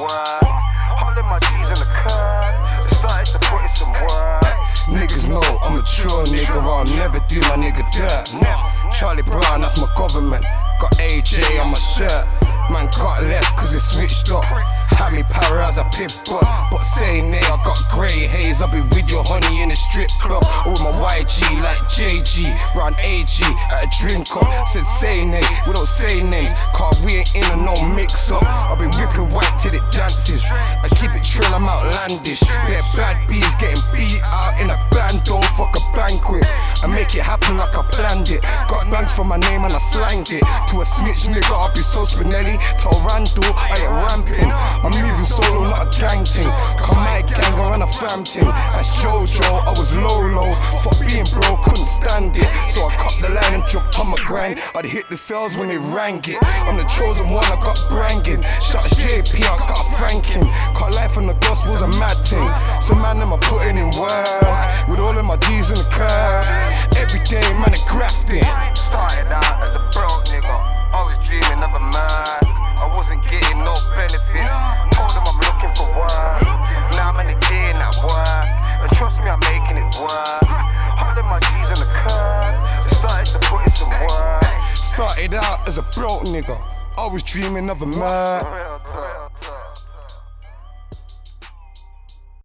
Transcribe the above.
wine. Holding my G's in the cut. To put in some work. Niggas know I'm a true nigga, I'll never do my nigga dirt. Charlie Brown, that's my government. Got AJ on my shirt. Man got left cause it switched up. Had me power I a but But say nay, I got grey haze. I'll be with your honey in a strip club. Or with my YG like JG. Run AG at a drink up. Said say nay, we don't say names. Cause we ain't in a no mix up. I'll be ripping I keep it trill, I'm outlandish. They're bad bees getting beat out in a band, don't fuck a banquet. I make it happen like I planned it. Got bangs for my name and I slanged it. To a snitch nigga, I'll be so Spinelli. Tell Randall, I ain't ramping. I'm leaving solo, not a gang ting. Come my gang, I run a fam ting. As JoJo, I was low low. For being bro, couldn't stand it. So I cut the line and jumped on my grind. I'd hit the cells when they rang it. I'm the chosen one, I got branging. Shot as as a broke nigga. I was dreaming of a man.